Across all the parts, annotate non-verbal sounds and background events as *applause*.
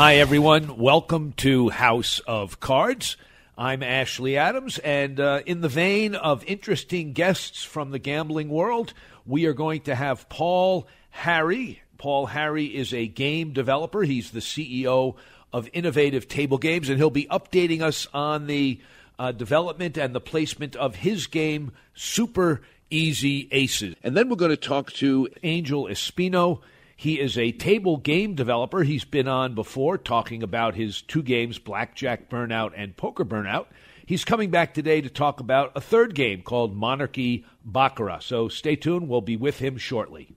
Hi, everyone. Welcome to House of Cards. I'm Ashley Adams, and uh, in the vein of interesting guests from the gambling world, we are going to have Paul Harry. Paul Harry is a game developer. He's the CEO of Innovative Table Games, and he'll be updating us on the uh, development and the placement of his game, Super Easy Aces. And then we're going to talk to Angel Espino. He is a table game developer. He's been on before talking about his two games, Blackjack Burnout and Poker Burnout. He's coming back today to talk about a third game called Monarchy Baccarat. So stay tuned. We'll be with him shortly.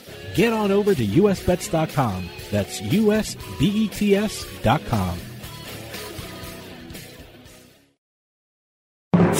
Get on over to usbets.com. That's usbets.com.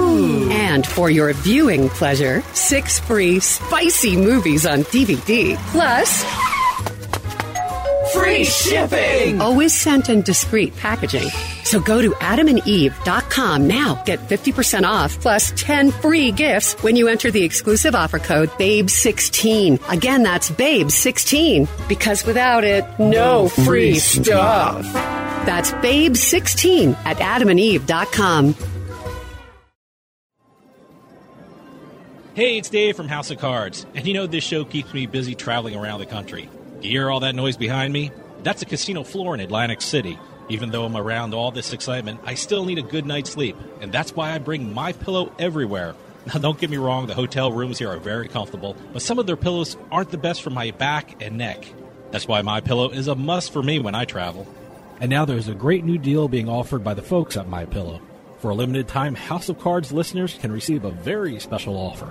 And for your viewing pleasure, six free spicy movies on DVD. Plus, free shipping! Always sent in discreet packaging. So go to adamandeve.com now. Get 50% off plus 10 free gifts when you enter the exclusive offer code BABE16. Again, that's BABE16. Because without it, no free stuff. That's BABE16 at adamandeve.com. Hey, it's Dave from House of Cards, and you know this show keeps me busy traveling around the country. Do You hear all that noise behind me? That's a casino floor in Atlantic City. Even though I'm around all this excitement, I still need a good night's sleep, and that's why I bring my pillow everywhere. Now, don't get me wrong, the hotel rooms here are very comfortable, but some of their pillows aren't the best for my back and neck. That's why my pillow is a must for me when I travel. And now there's a great new deal being offered by the folks at My Pillow. For a limited time, House of Cards listeners can receive a very special offer.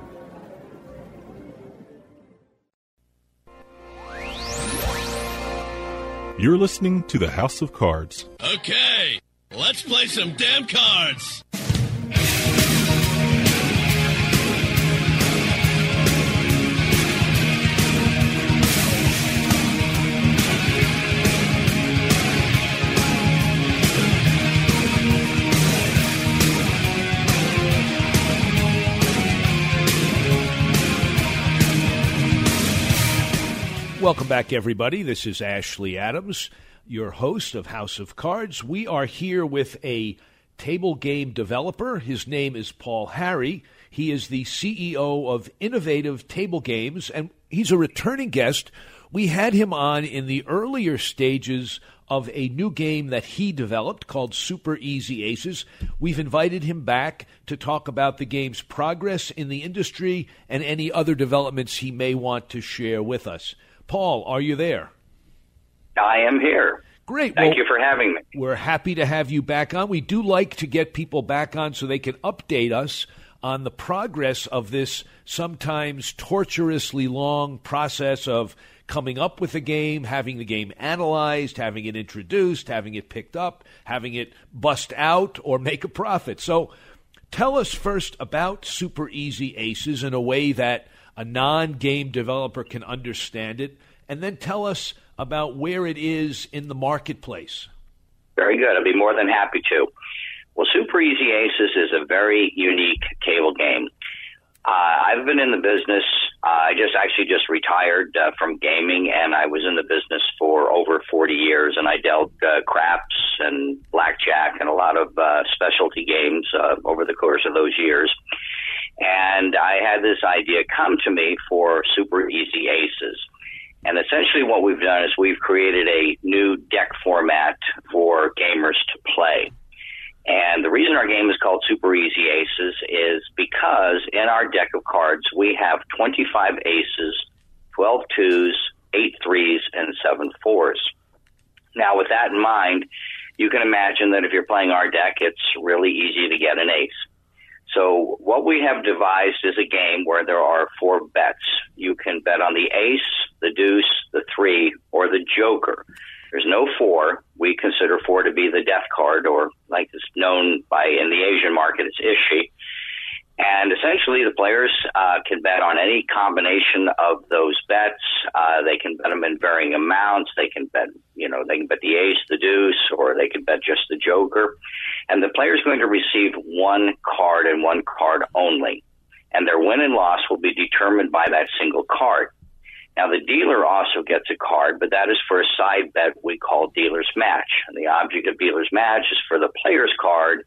You're listening to the House of Cards. Okay, let's play some damn cards. Welcome back, everybody. This is Ashley Adams, your host of House of Cards. We are here with a table game developer. His name is Paul Harry. He is the CEO of Innovative Table Games, and he's a returning guest. We had him on in the earlier stages of a new game that he developed called Super Easy Aces. We've invited him back to talk about the game's progress in the industry and any other developments he may want to share with us. Paul, are you there? I am here. Great. Thank Well, you for having me. We're happy to have you back on. We do like to get people back on so they can update us on the progress of this sometimes torturously long process of coming up with a game, having the game analyzed, having it introduced, having it picked up, having it bust out or make a profit. So tell us first about Super Easy Aces in a way that a non game developer can understand it, and then tell us about where it is in the marketplace. Very good. I'd be more than happy to. Well, Super Easy Aces is a very unique table game. Uh, I've been in the business. Uh, I just actually just retired uh, from gaming, and I was in the business for over 40 years. And I dealt uh, craps and blackjack and a lot of uh, specialty games uh, over the course of those years. And I had this idea come to me for Super Easy Aces. And essentially, what we've done is we've created a new deck format for gamers to play. And the reason our game is called Super Easy Aces is because in our deck of cards, we have 25 aces, 12 twos, 8 threes, and 7 fours. Now, with that in mind, you can imagine that if you're playing our deck, it's really easy to get an ace. So what we have devised is a game where there are four bets. You can bet on the ace, the deuce, the three, or the joker. There's no four. We consider four to be the death card, or like it's known by in the Asian market, it's ishi. And essentially, the players uh, can bet on any combination of those bets. Uh, they can bet them in varying amounts. They can bet, you know, they can bet the ace, the deuce, or they can bet just the joker. And the player is going to receive one card and one card only. And their win and loss will be determined by that single card. Now, the dealer also gets a card, but that is for a side bet we call dealer's match. And the object of dealer's match is for the player's card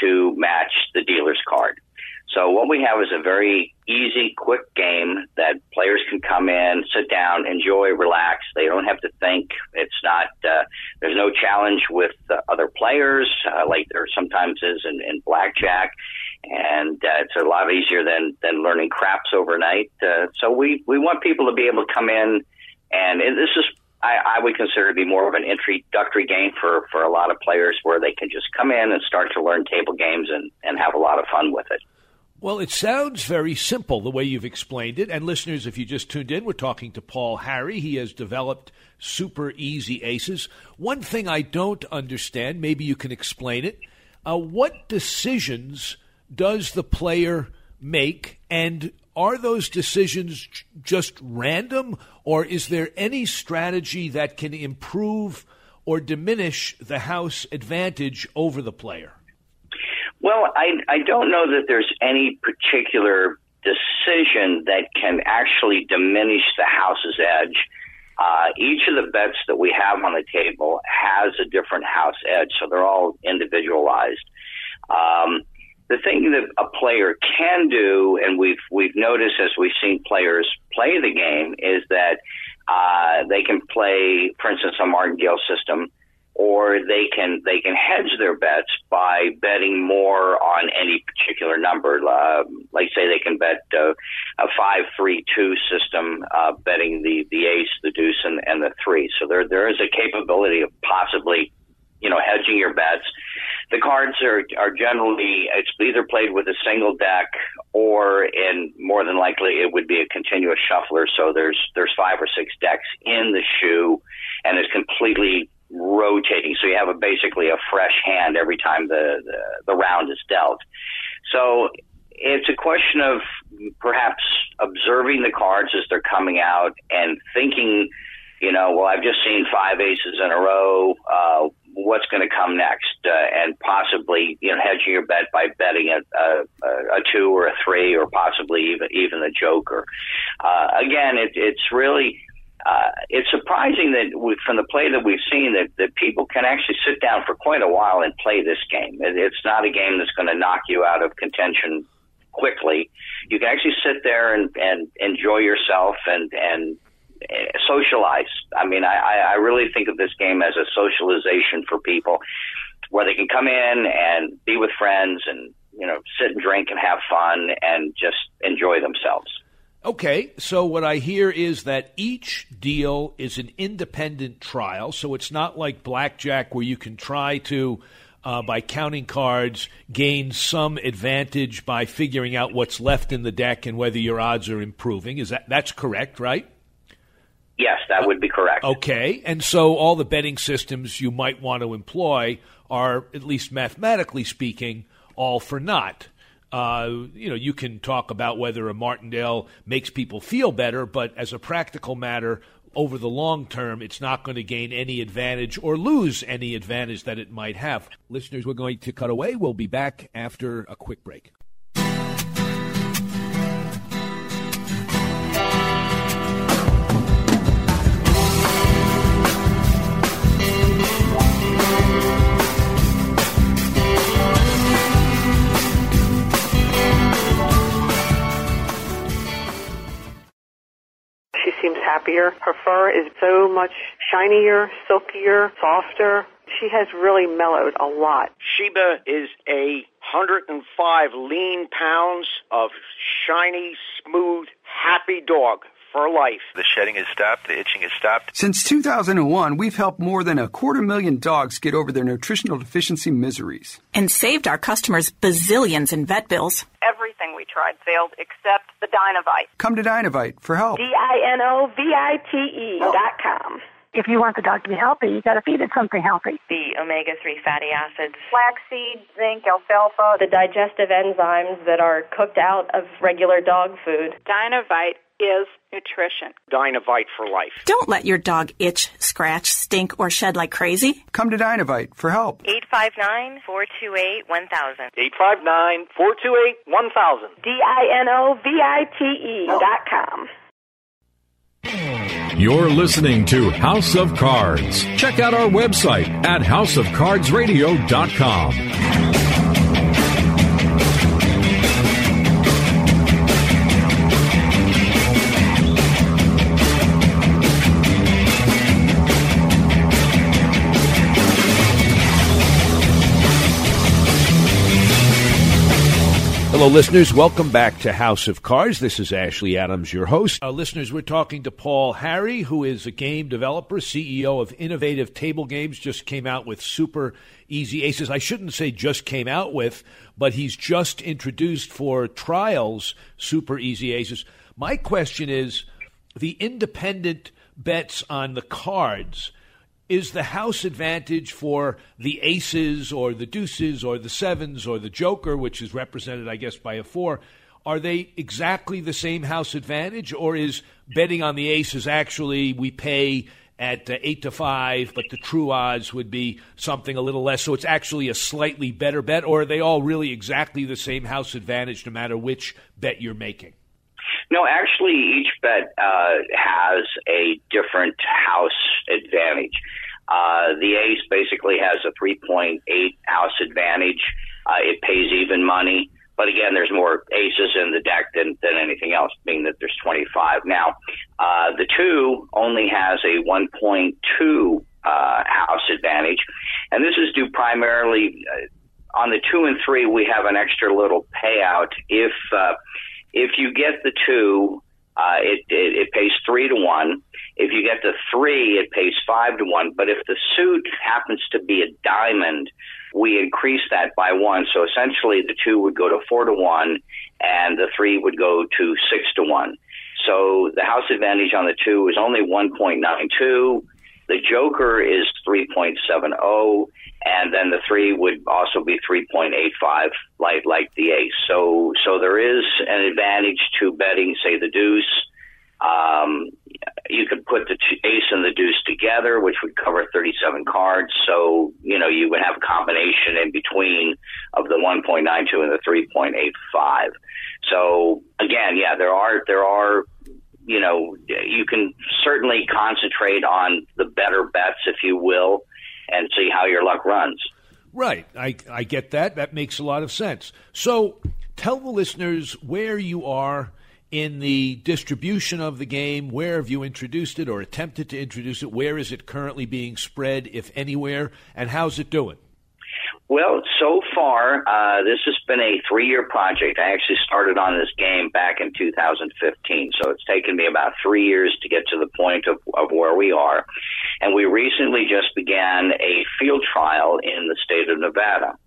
to match the dealer's card. So what we have is a very easy, quick game that players can come in, sit down, enjoy, relax. They don't have to think. It's not. Uh, there's no challenge with uh, other players uh, like there sometimes is in, in blackjack, and uh, it's a lot easier than than learning craps overnight. Uh, so we we want people to be able to come in, and, and this is I, I would consider to be more of an introductory game for, for a lot of players where they can just come in and start to learn table games and, and have a lot of fun with it. Well, it sounds very simple the way you've explained it. And listeners, if you just tuned in, we're talking to Paul Harry. He has developed Super Easy Aces. One thing I don't understand, maybe you can explain it. Uh, what decisions does the player make, and are those decisions just random, or is there any strategy that can improve or diminish the house advantage over the player? Well, I, I don't know that there's any particular decision that can actually diminish the house's edge. Uh, each of the bets that we have on the table has a different house edge, so they're all individualized. Um, the thing that a player can do, and we've we've noticed as we've seen players play the game, is that uh, they can play, for instance, a martingale system or they can they can hedge their bets by betting more on any particular number. Uh, like say they can bet uh, a five three two system, uh, betting the the ace, the deuce, and, and the three. So there there is a capability of possibly you know hedging your bets. The cards are are generally it's either played with a single deck or in more than likely it would be a continuous shuffler. So there's there's five or six decks in the shoe, and it's completely rotating. So you have a basically a fresh hand every time the, the, the round is dealt. So it's a question of perhaps observing the cards as they're coming out and thinking, you know, well, I've just seen five aces in a row. Uh, what's going to come next? Uh, and possibly, you know, hedging your bet by betting a, a, a two or a three or possibly even, even the joker. Uh, again, it, it's really, uh, it's surprising that we, from the play that we've seen that, that people can actually sit down for quite a while and play this game. It, it's not a game that's going to knock you out of contention quickly. You can actually sit there and, and enjoy yourself and, and uh, socialize. I mean, I, I really think of this game as a socialization for people where they can come in and be with friends and, you know, sit and drink and have fun and just enjoy themselves. Okay, so what I hear is that each deal is an independent trial, so it's not like blackjack where you can try to, uh, by counting cards, gain some advantage by figuring out what's left in the deck and whether your odds are improving. Is that that's correct, right? Yes, that would be correct. Okay, and so all the betting systems you might want to employ are, at least mathematically speaking, all for naught. Uh, you know, you can talk about whether a Martingale makes people feel better, but as a practical matter, over the long term, it's not going to gain any advantage or lose any advantage that it might have. Listeners, we're going to cut away. We'll be back after a quick break. Happier. Her fur is so much shinier, silkier, softer. She has really mellowed a lot. Sheba is a 105 lean pounds of shiny, smooth, happy dog for life. The shedding has stopped, the itching has stopped. Since 2001, we've helped more than a quarter million dogs get over their nutritional deficiency miseries. And saved our customers bazillions in vet bills. Everything tried failed except the Dinovite. Come to Dinovite for help. D-I-N-O-V-I-T-E oh. dot com. If you want the dog to be healthy, you got to feed it something healthy. The omega 3 fatty acids, flaxseed, zinc, alfalfa, the digestive enzymes that are cooked out of regular dog food. Dinovite is nutrition. Dinovite for life. Don't let your dog itch, scratch, stink, or shed like crazy. Come to Dinovite for help. 859 428 1000. 859 428 1000. D I N O V I T E dot com. You're listening to House of Cards. Check out our website at houseofcardsradio.com. Hello, listeners. Welcome back to House of Cards. This is Ashley Adams, your host. Uh, listeners, we're talking to Paul Harry, who is a game developer, CEO of Innovative Table Games, just came out with Super Easy Aces. I shouldn't say just came out with, but he's just introduced for trials Super Easy Aces. My question is the independent bets on the cards is the house advantage for the aces or the deuces or the sevens or the joker, which is represented, I guess, by a four, are they exactly the same house advantage, or is betting on the aces actually we pay at uh, eight to five, but the true odds would be something a little less, so it's actually a slightly better bet, or are they all really exactly the same house advantage no matter which bet you're making? No, actually, each bet uh, has a different house advantage. Uh, the ace basically has a 3.8 house advantage. Uh, it pays even money. But again, there's more aces in the deck than, than anything else, being that there's 25. Now, uh, the two only has a 1.2 uh, house advantage, and this is due primarily uh, on the two and three. We have an extra little payout if uh, if you get the two, uh, it, it, it pays three to one. If you get the three, it pays five to one. But if the suit happens to be a diamond, we increase that by one. So essentially, the two would go to four to one, and the three would go to six to one. So the house advantage on the two is only 1.92. The Joker is 3.70, and then the three would also be 3.85, like like the ace. So so there is an advantage to betting, say the deuce. Um, you could put the ace and the deuce together, which would cover 37 cards. So you know you would have a combination in between of the 1.92 and the 3.85. So again, yeah, there are there are you know, you can certainly concentrate on the better bets, if you will, and see how your luck runs. Right. I, I get that. That makes a lot of sense. So tell the listeners where you are in the distribution of the game. Where have you introduced it or attempted to introduce it? Where is it currently being spread, if anywhere? And how's it doing? Well, so far, uh, this has been a three year project. I actually started on this game back in 2015, so it's taken me about three years to get to the point of, of where we are. And we recently just began a field trial in the state of Nevada.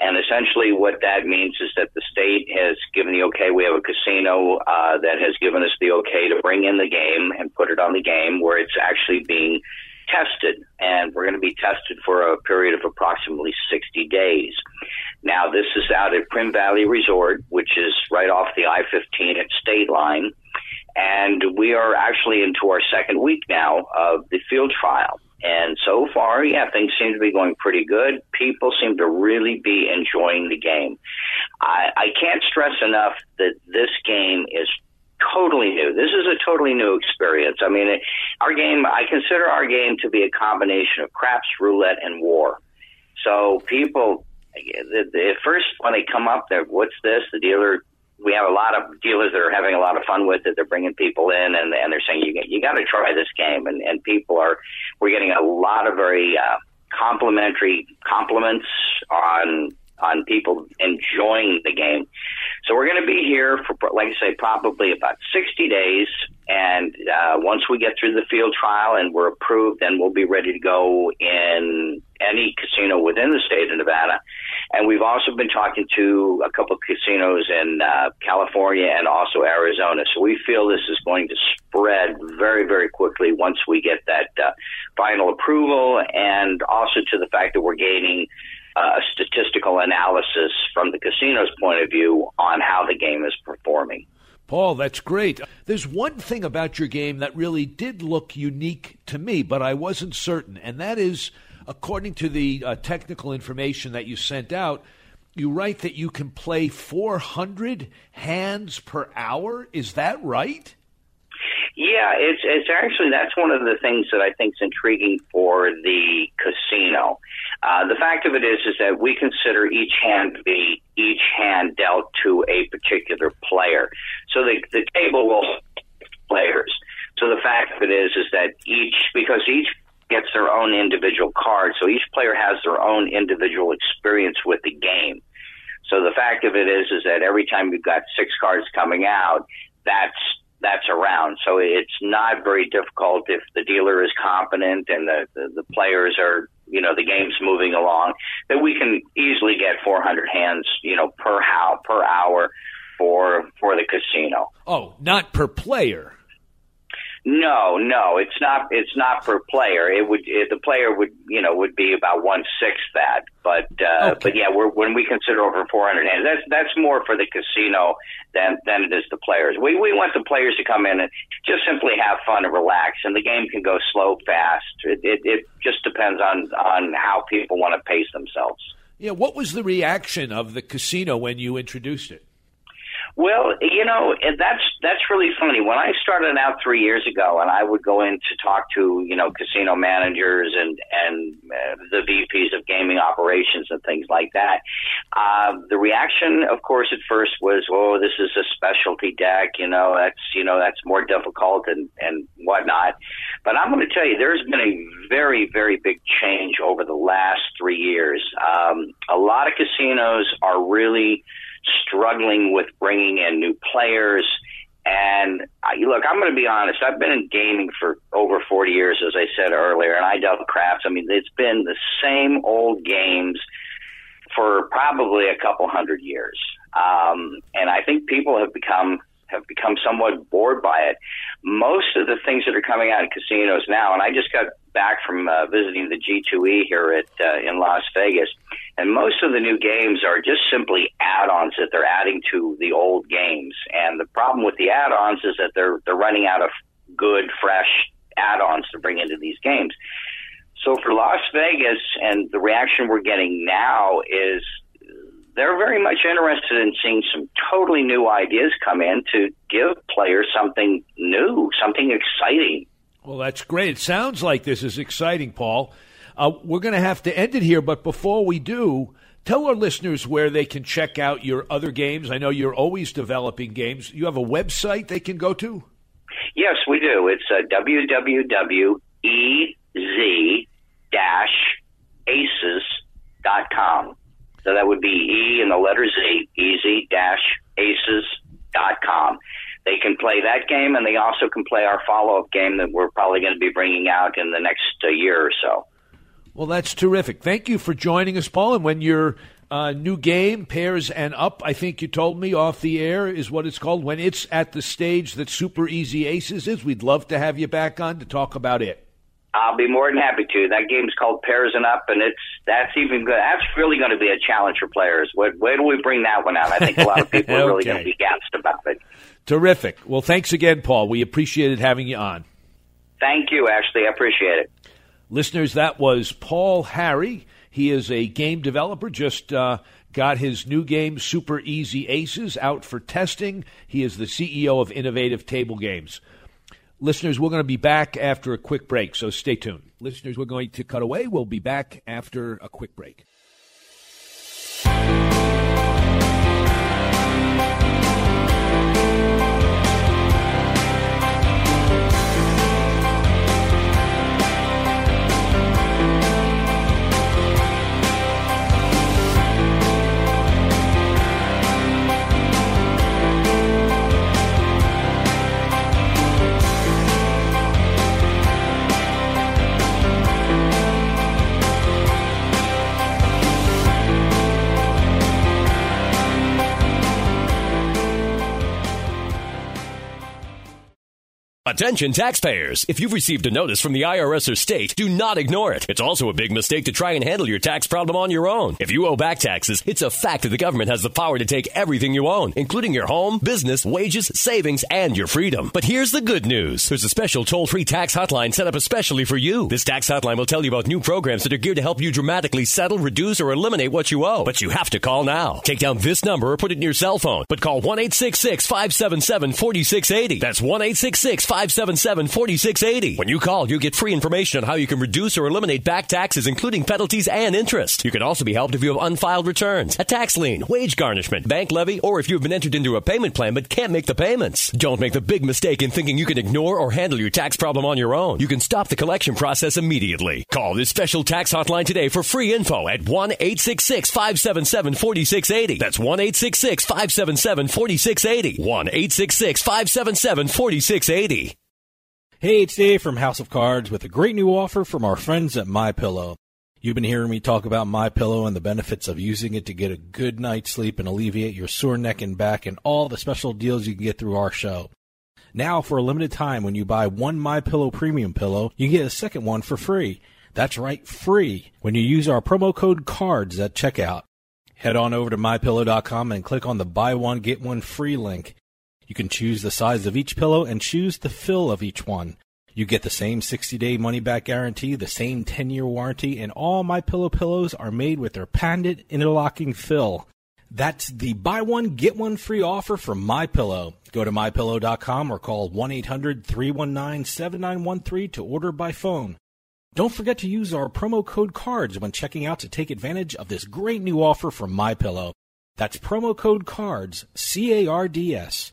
And essentially, what that means is that the state has given the okay. We have a casino uh, that has given us the okay to bring in the game and put it on the game where it's actually being tested, and we're going to be tested for a period of approximately 60 days. Now, this is out at Primm Valley Resort, which is right off the I 15 at State Line, and we are actually into our second week now of the field trial. And so far, yeah, things seem to be going pretty good. People seem to really be enjoying the game. I, I can't stress enough that this game is totally new. This is a totally new experience. I mean, our game, I consider our game to be a combination of craps, roulette, and war. So people, at first when they come up, they're, what's this? The dealer, we have a lot of dealers that are having a lot of fun with it. They're bringing people in and, and they're saying, you, you got to try this game. And, and people are, we're getting a lot of very, uh, complimentary compliments on on people enjoying the game. So we're going to be here for, like I say, probably about 60 days. And uh, once we get through the field trial and we're approved, then we'll be ready to go in any casino within the state of Nevada. And we've also been talking to a couple of casinos in uh, California and also Arizona. So we feel this is going to spread very, very quickly once we get that uh, final approval, and also to the fact that we're gaining uh, statistical analysis from the casino's point of view on how the game is performing. Paul, that's great. There's one thing about your game that really did look unique to me, but I wasn't certain, and that is, according to the uh, technical information that you sent out, you write that you can play 400 hands per hour. Is that right? Yeah, it's it's actually that's one of the things that I think is intriguing for the casino. Uh, the fact of it is, is that we consider each hand to be each hand dealt to a particular player. So the the table will players. So the fact of it is, is that each because each gets their own individual card, so each player has their own individual experience with the game. So the fact of it is, is that every time you've got six cards coming out, that's that's around. So it's not very difficult if the dealer is competent and the, the, the players are, you know, the game's moving along, that we can easily get 400 hands, you know, per how per hour for for the casino. Oh, not per player. No, no, it's not. It's not per player. It would it, the player would you know would be about one sixth that. But uh, okay. but yeah, we're, when we consider over 400 hands, that's that's more for the casino than than it is the players. We we want the players to come in and just simply have fun and relax, and the game can go slow, fast. It it, it just depends on on how people want to pace themselves. Yeah, what was the reaction of the casino when you introduced it? Well, you know, that's that's really funny. When I started out three years ago, and I would go in to talk to you know casino managers and and uh, the VPs of gaming operations and things like that, uh, the reaction, of course, at first was, "Oh, this is a specialty deck. You know, that's you know that's more difficult and and whatnot." But I'm going to tell you, there's been a very very big change over the last three years. Um, a lot of casinos are really struggling with bringing in new players. And I, look, I'm going to be honest. I've been in gaming for over 40 years, as I said earlier, and I dealt craps. I mean, it's been the same old games for probably a couple hundred years. Um, and I think people have become have become somewhat bored by it. Most of the things that are coming out in casinos now, and I just got back from uh, visiting the G2E here at uh, in Las Vegas, and most of the new games are just simply add-ons that they're adding to the old games. And the problem with the add-ons is that they're they're running out of good, fresh add-ons to bring into these games. So for Las Vegas, and the reaction we're getting now is they're very much interested in seeing some totally new ideas come in to give players something new, something exciting. Well, that's great. It sounds like this is exciting, Paul. Uh, we're going to have to end it here, but before we do, tell our listeners where they can check out your other games. I know you're always developing games. You have a website they can go to? Yes, we do. It's uh, www.ez-aces.com. So that would be E and the letter Z, easy-aces.com. They can play that game, and they also can play our follow-up game that we're probably going to be bringing out in the next uh, year or so. Well, that's terrific. Thank you for joining us, Paul. And when your uh, new game, Pairs and Up, I think you told me off the air, is what it's called. When it's at the stage that Super Easy Aces is, we'd love to have you back on to talk about it. I'll be more than happy to. That game's called Pairs and Up, and it's that's even good. That's really going to be a challenge for players. Where, where do we bring that one out? I think a lot of people are really going *laughs* to be gassed about it. Terrific. Well, thanks again, Paul. We appreciated having you on. Thank you, Ashley. I appreciate it. Listeners, that was Paul Harry. He is a game developer, just uh, got his new game, Super Easy Aces, out for testing. He is the CEO of Innovative Table Games. Listeners, we're going to be back after a quick break, so stay tuned. Listeners, we're going to cut away. We'll be back after a quick break. Attention taxpayers! If you've received a notice from the IRS or state, do not ignore it. It's also a big mistake to try and handle your tax problem on your own. If you owe back taxes, it's a fact that the government has the power to take everything you own, including your home, business, wages, savings, and your freedom. But here's the good news. There's a special toll-free tax hotline set up especially for you. This tax hotline will tell you about new programs that are geared to help you dramatically settle, reduce, or eliminate what you owe. But you have to call now. Take down this number or put it in your cell phone. But call 1-866-577-4680. That's 1-866-577-4680. When you call, you get free information on how you can reduce or eliminate back taxes, including penalties and interest. You can also be helped if you have unfiled returns, a tax lien, wage garnishment, bank levy, or if you've been entered into a payment plan but can't make the payments. Don't make the big mistake in thinking you can ignore or handle your tax problem on your own. You can stop the collection process immediately. Call this special tax hotline today for free info at 1-866-577-4680. That's 1-866-577-4680. 1-866-577-4680. Hey, it's Dave from House of Cards with a great new offer from our friends at My Pillow. You've been hearing me talk about My Pillow and the benefits of using it to get a good night's sleep and alleviate your sore neck and back and all the special deals you can get through our show. Now, for a limited time, when you buy one My Pillow premium pillow, you get a second one for free. That's right, free when you use our promo code CARDS at checkout. Head on over to mypillow.com and click on the buy one get one free link. You can choose the size of each pillow and choose the fill of each one. You get the same 60-day money-back guarantee, the same 10-year warranty, and all my pillow pillows are made with their patented interlocking fill. That's the buy one get one free offer from My Pillow. Go to mypillow.com or call 1-800-319-7913 to order by phone. Don't forget to use our promo code CARDS when checking out to take advantage of this great new offer from My Pillow. That's promo code CARDS, C A R D S.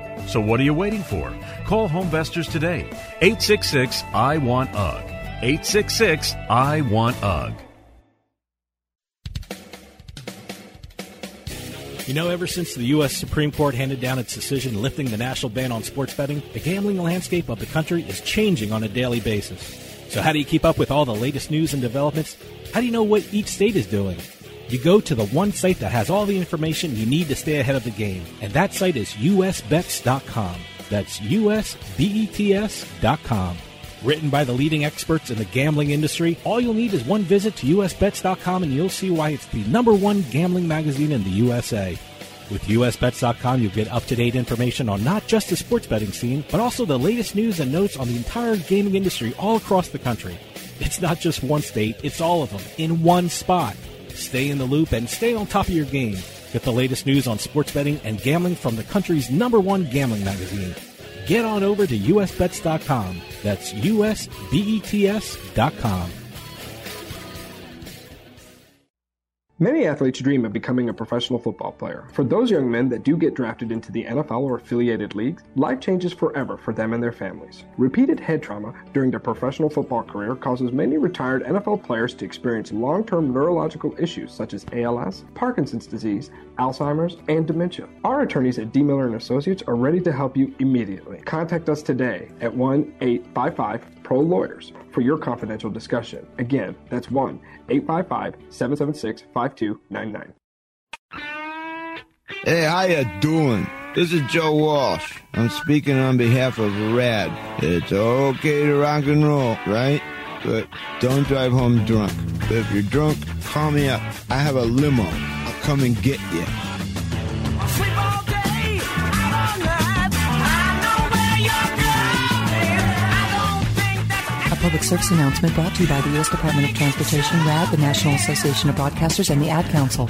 So what are you waiting for? Call Homevestors today. 866 I want UGG. 866 I want UGG. You know, ever since the U.S. Supreme Court handed down its decision lifting the national ban on sports betting, the gambling landscape of the country is changing on a daily basis. So, how do you keep up with all the latest news and developments? How do you know what each state is doing? You go to the one site that has all the information you need to stay ahead of the game, and that site is usbets.com. That's usbets.com. Written by the leading experts in the gambling industry, all you'll need is one visit to usbets.com and you'll see why it's the number one gambling magazine in the USA. With usbets.com, you'll get up to date information on not just the sports betting scene, but also the latest news and notes on the entire gaming industry all across the country. It's not just one state, it's all of them in one spot. Stay in the loop and stay on top of your game. Get the latest news on sports betting and gambling from the country's number one gambling magazine. Get on over to usbets.com. That's usbets.com. Many athletes dream of becoming a professional football player. For those young men that do get drafted into the NFL or affiliated leagues, life changes forever for them and their families. Repeated head trauma during their professional football career causes many retired NFL players to experience long term neurological issues such as ALS, Parkinson's disease, Alzheimer's, and dementia. Our attorneys at D. Miller and Associates are ready to help you immediately. Contact us today at 1 855 Pro Lawyers for your confidential discussion. Again, that's 1 855 776 5299. Hey, how you doing? This is Joe Walsh. I'm speaking on behalf of RAD. It's okay to rock and roll, right? But don't drive home drunk. But If you're drunk, call me up. I have a limo. I'll come and get you. Public service announcement brought to you by the U.S. Department of Transportation, RAD, the National Association of Broadcasters, and the Ad Council.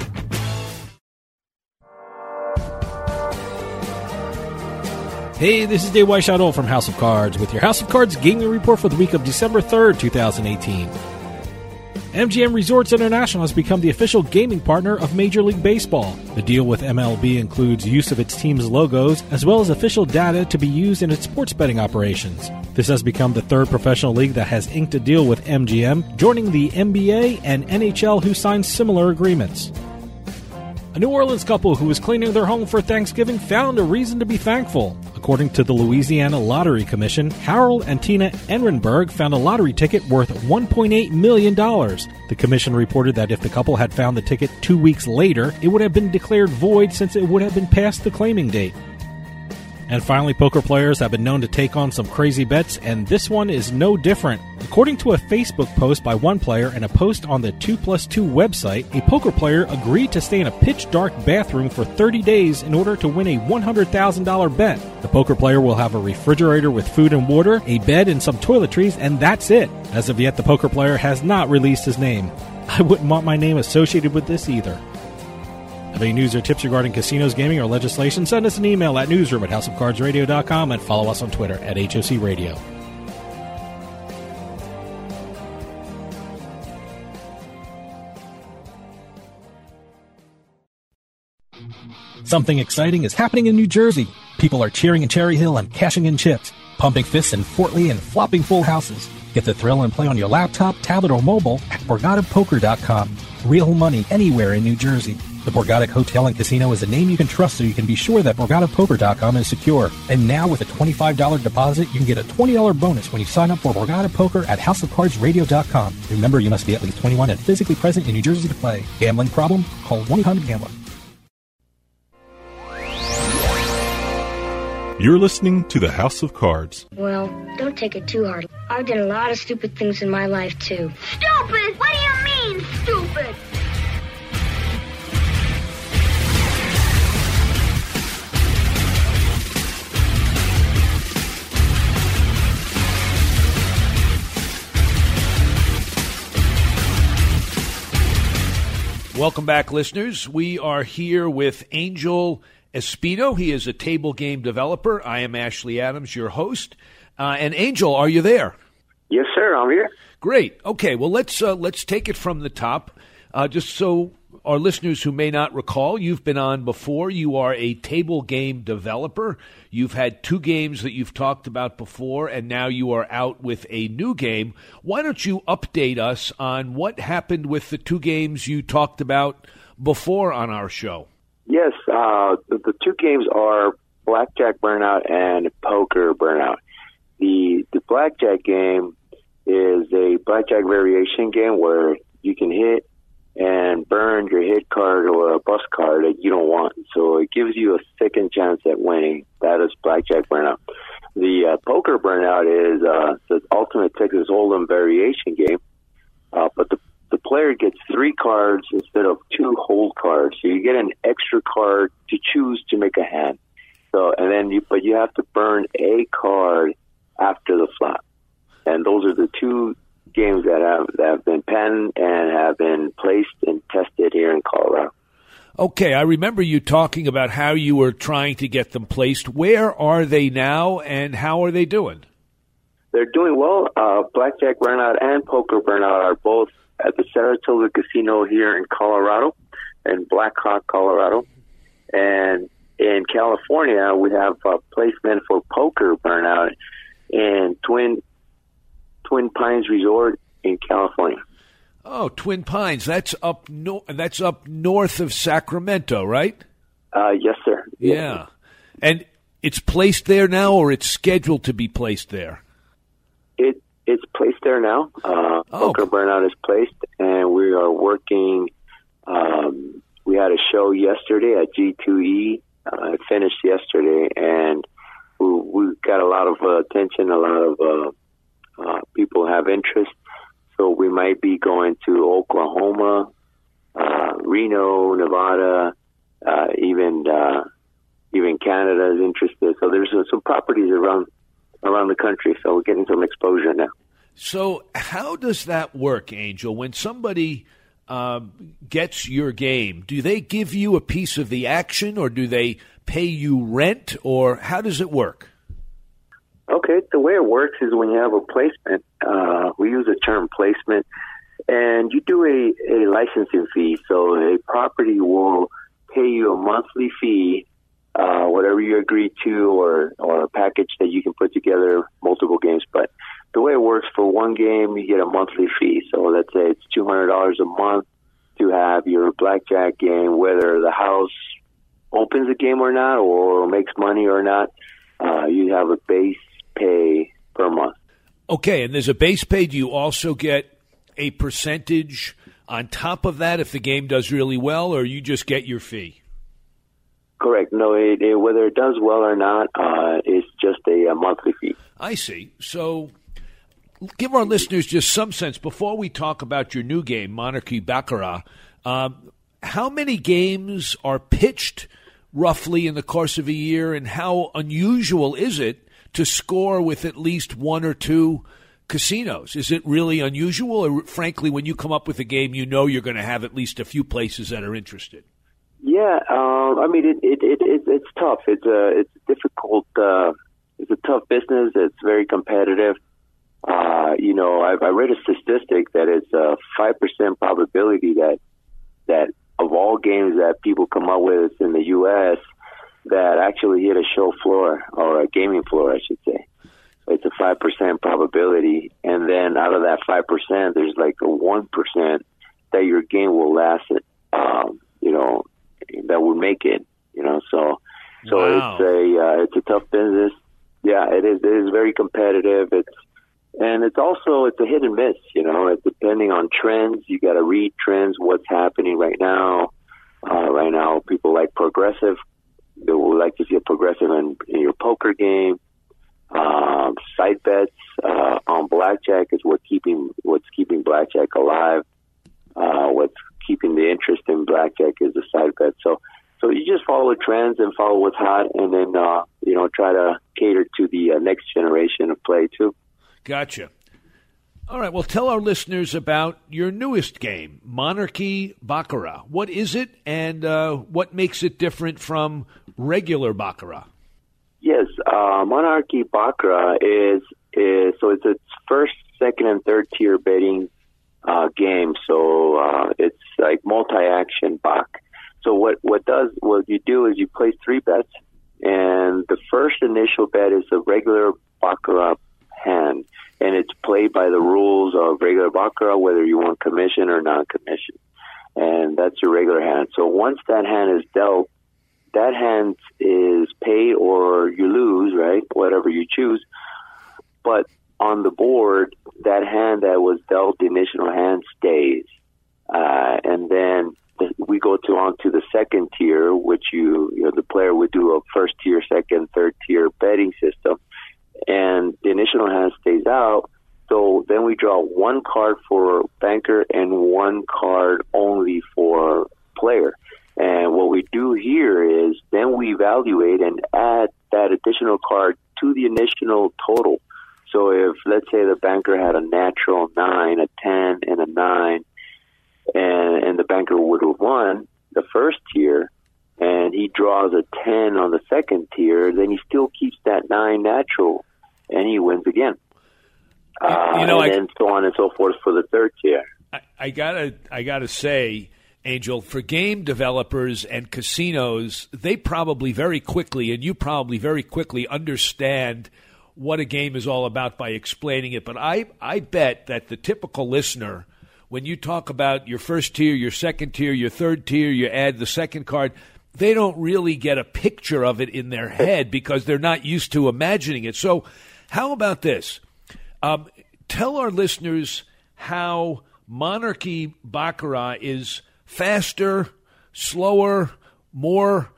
Hey, this is Dave Weishaupt from House of Cards with your House of Cards gaming report for the week of December 3rd, 2018. MGM Resorts International has become the official gaming partner of Major League Baseball. The deal with MLB includes use of its team's logos as well as official data to be used in its sports betting operations. This has become the third professional league that has inked a deal with MGM, joining the NBA and NHL who signed similar agreements. A New Orleans couple who was cleaning their home for Thanksgiving found a reason to be thankful. According to the Louisiana Lottery Commission, Harold and Tina Enrenberg found a lottery ticket worth $1.8 million. The commission reported that if the couple had found the ticket two weeks later, it would have been declared void since it would have been past the claiming date. And finally, poker players have been known to take on some crazy bets, and this one is no different. According to a Facebook post by one player and a post on the 2 Plus 2 website, a poker player agreed to stay in a pitch dark bathroom for 30 days in order to win a $100,000 bet. The poker player will have a refrigerator with food and water, a bed, and some toiletries, and that's it. As of yet, the poker player has not released his name. I wouldn't want my name associated with this either. Have any news or tips regarding casinos, gaming, or legislation? Send us an email at newsroom at houseofcardsradio.com and follow us on Twitter at HOC Radio. Something exciting is happening in New Jersey. People are cheering in Cherry Hill and cashing in chips, pumping fists in Fort Lee and flopping full houses. Get the thrill and play on your laptop, tablet, or mobile at BorgataPoker.com. Real money anywhere in New Jersey. The Borgata Hotel and Casino is a name you can trust so you can be sure that BorgataPoker.com is secure. And now with a $25 deposit, you can get a $20 bonus when you sign up for Borgata Poker at HouseOfCardsRadio.com. Remember, you must be at least 21 and physically present in New Jersey to play. Gambling problem? Call 1-800-GAMBLER. You're listening to the House of Cards. Well, don't take it too hard. I've done a lot of stupid things in my life, too. Stupid! What do you Welcome back, listeners. We are here with Angel Espino. He is a table game developer. I am Ashley Adams, your host. Uh, and Angel, are you there? Yes, sir. I'm here. Great. Okay. Well, let's uh, let's take it from the top, uh, just so our listeners who may not recall, you've been on before. You are a table game developer. You've had two games that you've talked about before, and now you are out with a new game. Why don't you update us on what happened with the two games you talked about before on our show? Yes, uh, the, two games are Blackjack Burnout and Poker Burnout. The the Blackjack game is a blackjack variation game where you can hit and burn your hit card or a bus card that you don't want. So it gives you a second chance at winning. That is blackjack burnout. The uh, poker burnout is uh, the ultimate Texas Hold'em variation game, uh, but the the player gets three cards instead of two hold cards. So you get an extra card to choose to make a hand. So and then you but you have to burn a card after the flop. And those are the two games that have that have been penned and have been placed and tested here in Colorado. Okay, I remember you talking about how you were trying to get them placed. Where are they now, and how are they doing? They're doing well. Uh, Blackjack Burnout and Poker Burnout are both at the Saratoga Casino here in Colorado, in Black Hawk, Colorado. And in California, we have a placement for Poker Burnout in Twin Twin Pines Resort in California. Oh, Twin Pines. That's up no- that's up north of Sacramento, right? Uh, yes, sir. Yeah. And it's placed there now or it's scheduled to be placed there? It it's placed there now. Uh, oh. Burnout is placed and we are working um, we had a show yesterday at G2E. Uh, it finished yesterday and we, we got a lot of uh, attention, a lot of uh, people have interest. So we might be going to Oklahoma, uh, Reno, Nevada, uh, even uh, even Canada is interested. So there's uh, some properties around around the country. So we're getting some exposure now. So how does that work, Angel? When somebody um, gets your game, do they give you a piece of the action, or do they pay you rent, or how does it work? Okay, the way it works is when you have a placement, uh, we use the term placement, and you do a, a licensing fee. So a property will pay you a monthly fee, uh, whatever you agree to, or, or a package that you can put together multiple games. But the way it works for one game, you get a monthly fee. So let's say it's $200 a month to have your blackjack game, whether the house opens a game or not, or makes money or not. Uh, you have a base pay per month. Okay, and there's a base pay. Do you also get a percentage on top of that if the game does really well, or you just get your fee? Correct. No, it, it, whether it does well or not, uh, it's just a, a monthly fee. I see. So give our listeners just some sense before we talk about your new game, Monarchy Baccarat. Um, how many games are pitched roughly in the course of a year, and how unusual is it to score with at least one or two casinos? Is it really unusual, or frankly, when you come up with a game, you know you're going to have at least a few places that are interested? Yeah, um, I mean, it, it, it, it, it's tough. It's a it's difficult. Uh, it's a tough business. It's very competitive. Uh, you know, I, I read a statistic that it's a five percent probability that that of all games that people come up with in the U.S. that actually hit a show floor or a gaming floor, I should say. So it's a five percent probability, and then out of that five percent, there's like a one percent that your game will last. It, um, you know, that would make it. You know, so so Wow. it's a uh, it's a tough business. Yeah, it is. It is very competitive. It's and it's also it's a hit and miss. You know, it's depending on trends. You got to read trends. What's happening right now? Uh, right now, people like progressive. They would like to see a progressive in, in your poker game. Um, side bets uh, on blackjack is what keeping what's keeping blackjack alive. Uh, what's keeping the interest in blackjack is the side bet. So, so you just follow the trends and follow what's hot, and then uh, you know try to cater to the uh, next generation of play too. Gotcha. All right. Well, tell our listeners about your newest game, Monarchy Baccarat. What is it, and uh, what makes it different from regular Baccarat? Yes, uh, Monarchy Baccarat is is so it's its first, second, and third tier betting uh, game. So uh, it's like multi-action Bach. So what what does what you do is you place three bets, and the first initial bet is a regular baccarat hand, and it's played by the rules of regular baccarat, whether you want commission or non-commission, and that's your regular hand. So once that hand is dealt, that hand is paid or you lose, right? Whatever you choose. But on the board, that hand that was dealt, the initial hand stays. Uh, and then we go to on to the second tier, which you, you know, the player would do a first tier, second, third tier betting system. And the initial hand stays out. So then we draw one card for banker and one card only for player. And what we do here is then we evaluate and add that additional card to the initial total. So if let's say the banker had a natural nine, a ten, and a nine, and and the banker would have won the first tier, and he draws a ten on the second tier, then he still keeps that nine natural, and he wins again. Uh, you know, and I- then so on and so forth for the third tier. I, I gotta I gotta say, Angel, for game developers and casinos, they probably very quickly, and you probably very quickly understand what a game is all about by explaining it. But I I bet that the typical listener, when you talk about your first tier, your second tier, your third tier, you add the second card. They don't really get a picture of it in their head because they're not used to imagining it. So, how about this? Um, tell our listeners how Monarchy Baccarat is faster, slower, more,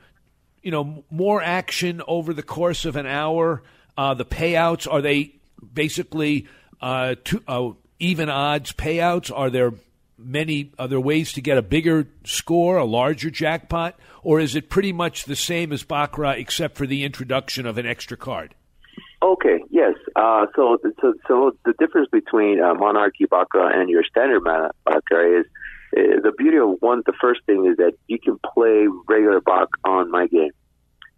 you know, more action over the course of an hour. Uh, the payouts are they basically uh, two, uh, even odds payouts? Are there many are there ways to get a bigger score, a larger jackpot, or is it pretty much the same as Baccarat except for the introduction of an extra card? Okay, yes. Uh, so, so, so the difference between uh, Monarchy Baccarat and your standard Baccarat is uh, the beauty of one. The first thing is that you can play regular Bach on my game,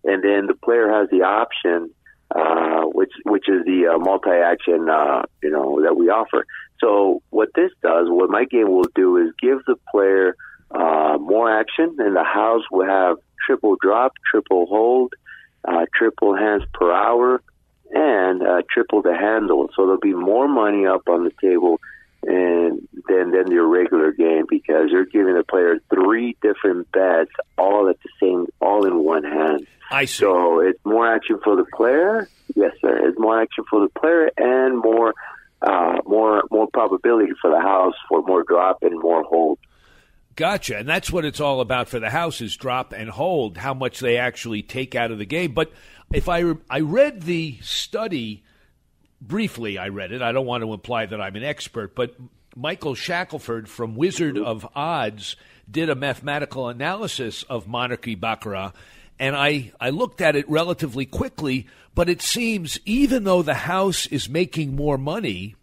and then the player has the option, uh, which which is the uh, multi-action, uh, you know, that we offer. So, what this does, what my game will do, is give the player uh, more action, and the house will have triple drop, triple hold, uh, triple hands per hour and uh, triple the handle. So there'll be more money up on the table and than than your regular game because you're giving the player three different bets all at the same, all in one hand. I see. So it's more action for the player. Yes, sir. It's more action for the player and more, uh, more, more probability for the house for more drop and more hold. Gotcha. And that's what it's all about for the house is drop and hold, how much they actually take out of the game. But if I I read the study briefly, I read it. I don't want to imply that I'm an expert, but Michael Shackleford from Wizard of Odds did a mathematical analysis of Monarchy Baccarat, and I, I looked at it relatively quickly, but it seems even though the house is making more money,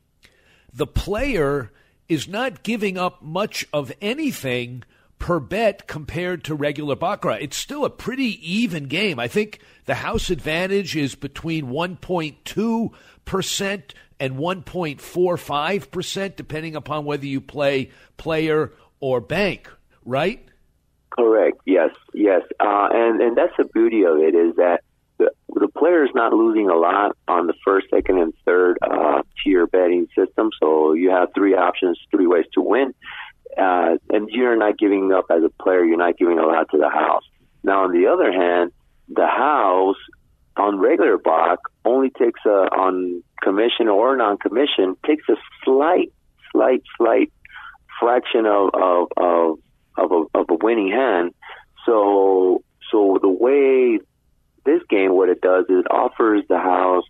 the player is not giving up much of anything per bet compared to regular baccarat. It's still a pretty even game. I think the house advantage is between 1.2% and 1.45% depending upon whether you play player or bank, right? Correct. Yes. Yes. Uh, and and that's the beauty of it is that the the player is not losing a lot on the first, second, and third uh, tier betting system. So you have three options, three ways to win, uh, and you're not giving up as a player. You're not giving a lot to the house. Now, on the other hand, the house on regular Bach only takes a on commission or non-commission takes a slight, slight, slight fraction of of of of a, of a winning hand. So so the way this game, what it does is it offers the house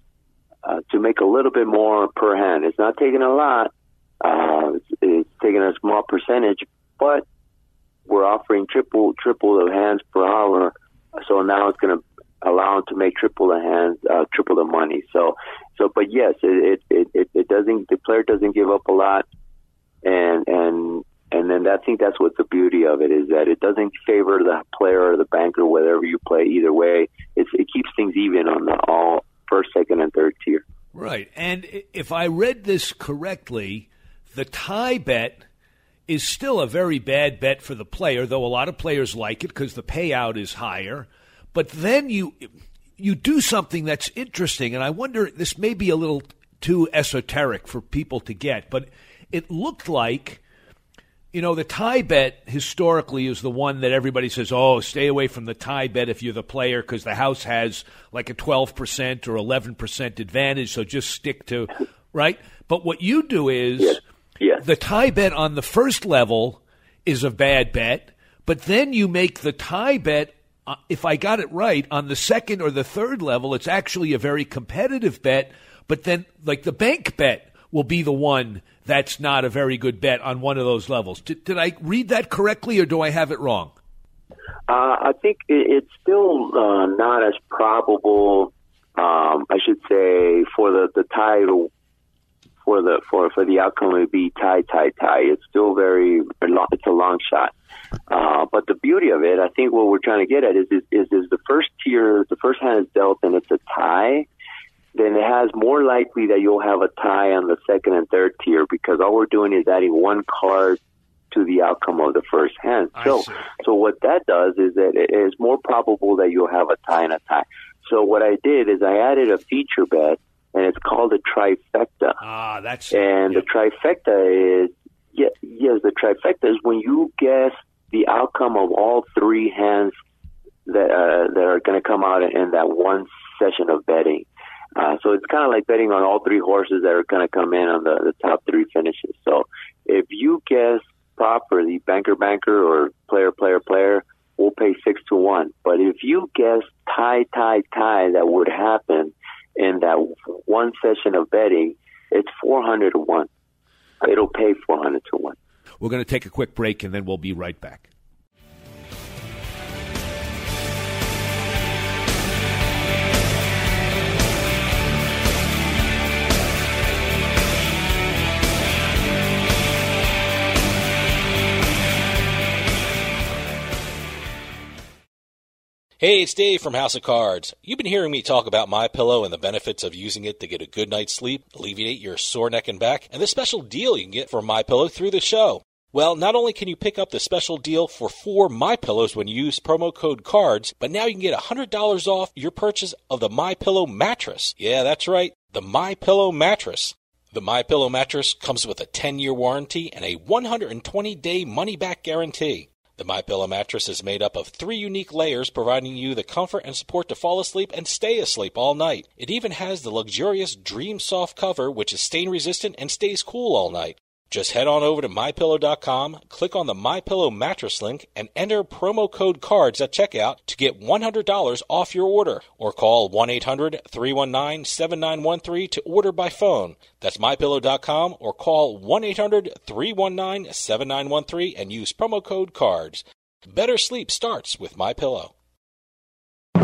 uh, to make a little bit more per hand. It's not taking a lot. Uh, it's, it's taking a small percentage, but we're offering triple triple of hands per hour. So now it's going to allow them to make triple the hands, uh, triple the money. So, so, but yes, it, it, it, it doesn't, the player doesn't give up a lot. And, and, and then I think that's what the beauty of it is that it doesn't favor the player or the banker, whatever you play either way. It's, it keeps things even on the all first, second, and third tier. Right. And if I read this correctly, the tie bet is still a very bad bet for the player, though a lot of players like it because the payout is higher. But then you you do something that's interesting, and I wonder this may be a little too esoteric for people to get, but it looked like you know, the tie bet historically is the one that everybody says, oh, stay away from the tie bet if you're the player because the house has like a 12% or 11% advantage, so just stick to, right? But what you do is yes. Yes. the tie bet on the first level is a bad bet, but then you make the tie bet, uh, if I got it right, on the second or the third level, it's actually a very competitive bet, but then, like the bank bet will be the one that's not a very good bet on one of those levels. Did, did I read that correctly, or do I have it wrong? Uh, I think it's still uh, not as probable. Um, I should say for the the title for the for for the outcome to be tie tie tie. It's still very it's a long shot. Uh, but the beauty of it, I think, what we're trying to get at is is, is, is the first tier, the first hand is dealt, and it's a tie then it has more likely that you'll have a tie on the second and third tier because all we're doing is adding one card to the outcome of the first hand. So, so what that does is that it is more probable that you'll have a tie and a tie. So what I did is I added a feature bet, and it's called a trifecta. Ah, that's and yep. the trifecta is yes, the trifecta is when you guess the outcome of all three hands that uh, that are going to come out in that one session of betting. Uh, so it's kind of like betting on all three horses that are going to come in on the, the top three finishes. So if you guess properly, banker, banker, or player, player, player, we'll pay six to one. But if you guess tie, tie, tie that would happen in that one session of betting, it's 400 to one. It'll pay 400 to one. We're going to take a quick break and then we'll be right back. Hey, it's Dave from House of Cards. You've been hearing me talk about my pillow and the benefits of using it to get a good night's sleep, alleviate your sore neck and back, and the special deal you can get for my pillow through the show. Well, not only can you pick up the special deal for four My Pillows when you use promo code CARDS, but now you can get $100 off your purchase of the My Pillow mattress. Yeah, that's right, the My Pillow mattress. The My Pillow mattress comes with a 10-year warranty and a 120-day money-back guarantee. The My Pillow mattress is made up of three unique layers, providing you the comfort and support to fall asleep and stay asleep all night. It even has the luxurious Dream Soft cover, which is stain resistant and stays cool all night. Just head on over to mypillow.com, click on the MyPillow mattress link, and enter promo code CARDS at checkout to get $100 off your order. Or call 1 800 319 7913 to order by phone. That's mypillow.com or call 1 800 319 7913 and use promo code CARDS. Better sleep starts with MyPillow.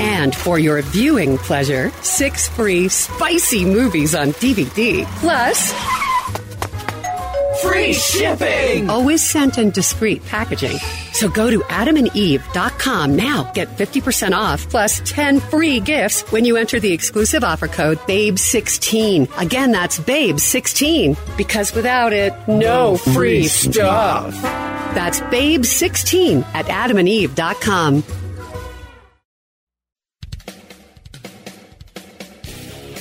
And for your viewing pleasure, six free spicy movies on DVD. Plus, free shipping! Always sent in discreet packaging. So go to adamandeve.com now. Get 50% off plus 10 free gifts when you enter the exclusive offer code BABE16. Again, that's BABE16. Because without it, no free stuff. That's BABE16 at adamandeve.com.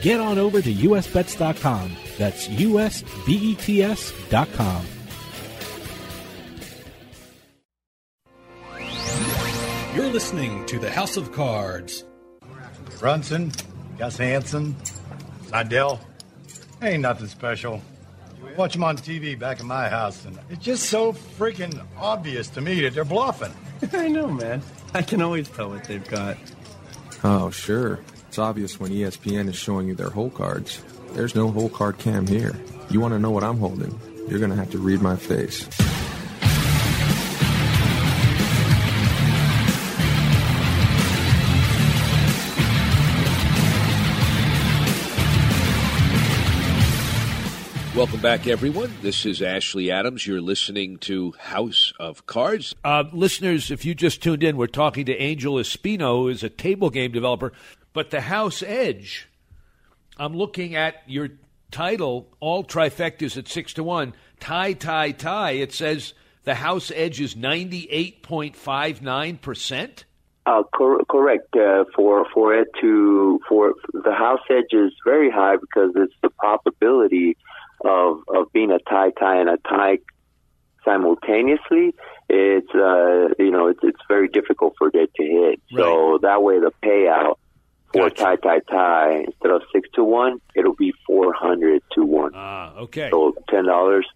Get on over to usbets.com. That's usbets.com. You're listening to the House of Cards. Brunson, Gus Hansen, Seidel. Ain't nothing special. Watch them on TV back in my house, and it's just so freaking obvious to me that they're bluffing. *laughs* I know, man. I can always tell what they've got. Oh, sure. It's obvious when ESPN is showing you their hole cards. There's no hole card cam here. You want to know what I'm holding? You're going to have to read my face. Welcome back, everyone. This is Ashley Adams. You're listening to House of Cards. Uh, listeners, if you just tuned in, we're talking to Angel Espino, who is a table game developer. But the House Edge, I'm looking at your title, all trifectas at 6 to 1, tie, tie, tie. It says the House Edge is 98.59%. Uh, cor- correct. Uh, for for it to for the house edge is very high because it's the probability of of being a tie tie and a tie simultaneously. It's uh you know it's it's very difficult for it to hit. So that way the payout for tie tie tie instead of six to one, it'll be four hundred to one. Ah, okay. So ten dollars,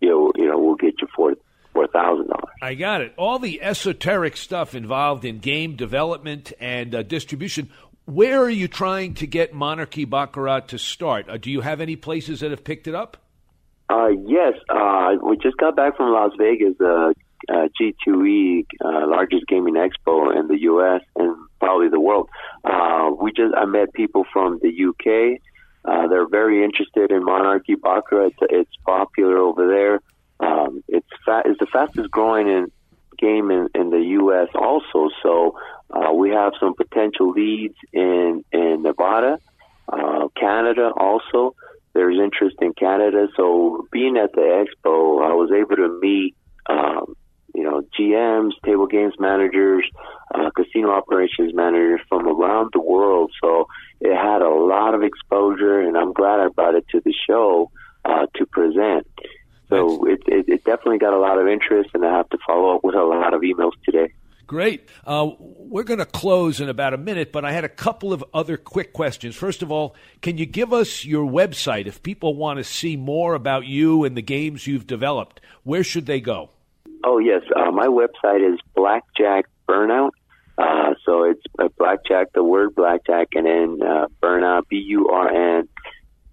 you know, you know, we'll get you four four thousand dollars. I got it. All the esoteric stuff involved in game development and uh, distribution. Where are you trying to get Monarchy Baccarat to start? Uh, do you have any places that have picked it up? Uh, yes, uh, we just got back from Las Vegas, uh, uh, G2E, uh, largest gaming expo in the U.S. and probably the world. Uh, we just I met people from the UK. Uh, they're very interested in Monarchy Baccarat. It's, it's popular over there. Um, it's fa- it's the fastest growing in game in, in the U.S. also. So uh, we have some potential leads in in Nevada, uh, Canada also. There's interest in Canada. So being at the expo, I was able to meet, um, GMs, table games managers, uh, casino operations managers from around the world. So it had a lot of exposure, and I'm glad I brought it to the show uh, to present. So it, it, it definitely got a lot of interest, and I have to follow up with a lot of emails today. Great. Uh, we're going to close in about a minute, but I had a couple of other quick questions. First of all, can you give us your website if people want to see more about you and the games you've developed? Where should they go? Oh yes, uh, my website is Blackjack Burnout. Uh, so it's uh, Blackjack, the word Blackjack, and then uh, Burnout, B U R N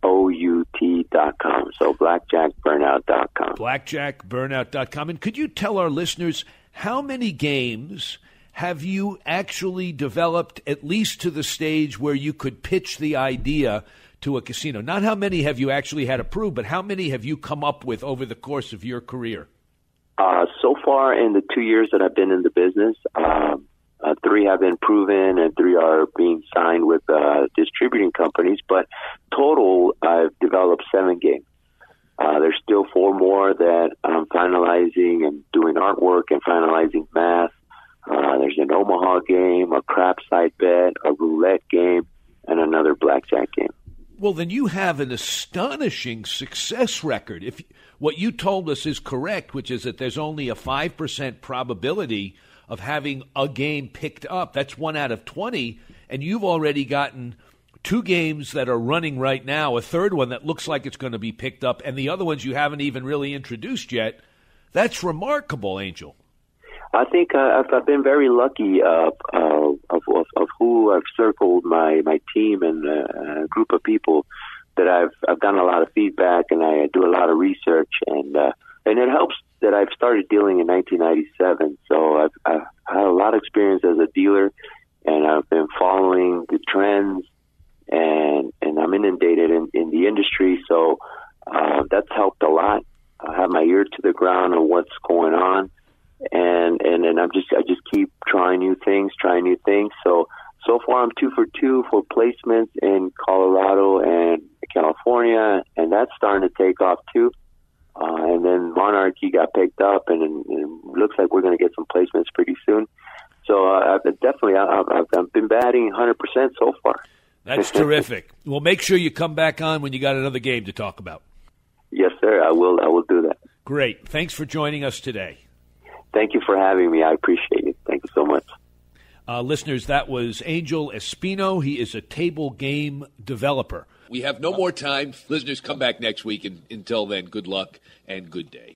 O U T dot com. So blackjackburnout dot com. Blackjackburnout.com. And could you tell our listeners how many games have you actually developed, at least to the stage where you could pitch the idea to a casino? Not how many have you actually had approved, but how many have you come up with over the course of your career? Uh, so far, in the two years that I've been in the business, um, uh, three have been proven and three are being signed with uh, distributing companies. But total, I've developed seven games. Uh, there's still four more that I'm finalizing and doing artwork and finalizing math. Uh, there's an Omaha game, a crap side bet, a roulette game, and another blackjack game. Well, then you have an astonishing success record. If what you told us is correct, which is that there's only a 5% probability of having a game picked up, that's one out of 20, and you've already gotten two games that are running right now, a third one that looks like it's going to be picked up, and the other ones you haven't even really introduced yet. That's remarkable, Angel. I think uh, I've, been very lucky uh, uh, who I've circled my, my team and uh, a group of people that I've I've done a lot of feedback and I do a lot of research and uh, and it helps that I've started dealing in 1997. So I've, I've had a lot of experience as a dealer and I've been following the trends and and I'm inundated in, in the industry. So uh, that's helped a lot. I have my ear to the ground on what's going on and and and I'm just I just keep trying new things, trying new things. So so far I'm two for two for placements in Colorado and California, and that's starting to take off too. Uh, and then Monarchy got picked up, and, and it looks like we're going to get some placements pretty soon. So uh, I've been definitely I've, I've been batting 100% so far. *laughs* That's terrific. Well, make sure you come back on when you got another game to talk about. Yes, sir. I will. I will do that. Great. Thanks for joining us today. Thank you for having me. I appreciate it. Thank you so much. Uh, listeners, that was Angel Espino. He is a table game developer. We have no more time. Listeners, come back next week. And until then, good luck and good day.